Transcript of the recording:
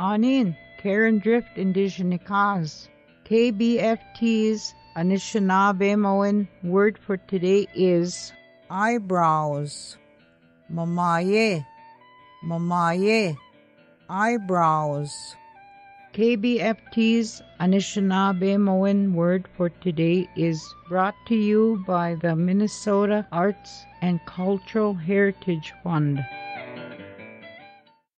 Anin, Karen Drift Indigenikaz. KBFT's Anishinaabe word for today is eyebrows. Mamaye, mamaye, eyebrows. KBFT's Anishinaabe word for today is brought to you by the Minnesota Arts and Cultural Heritage Fund.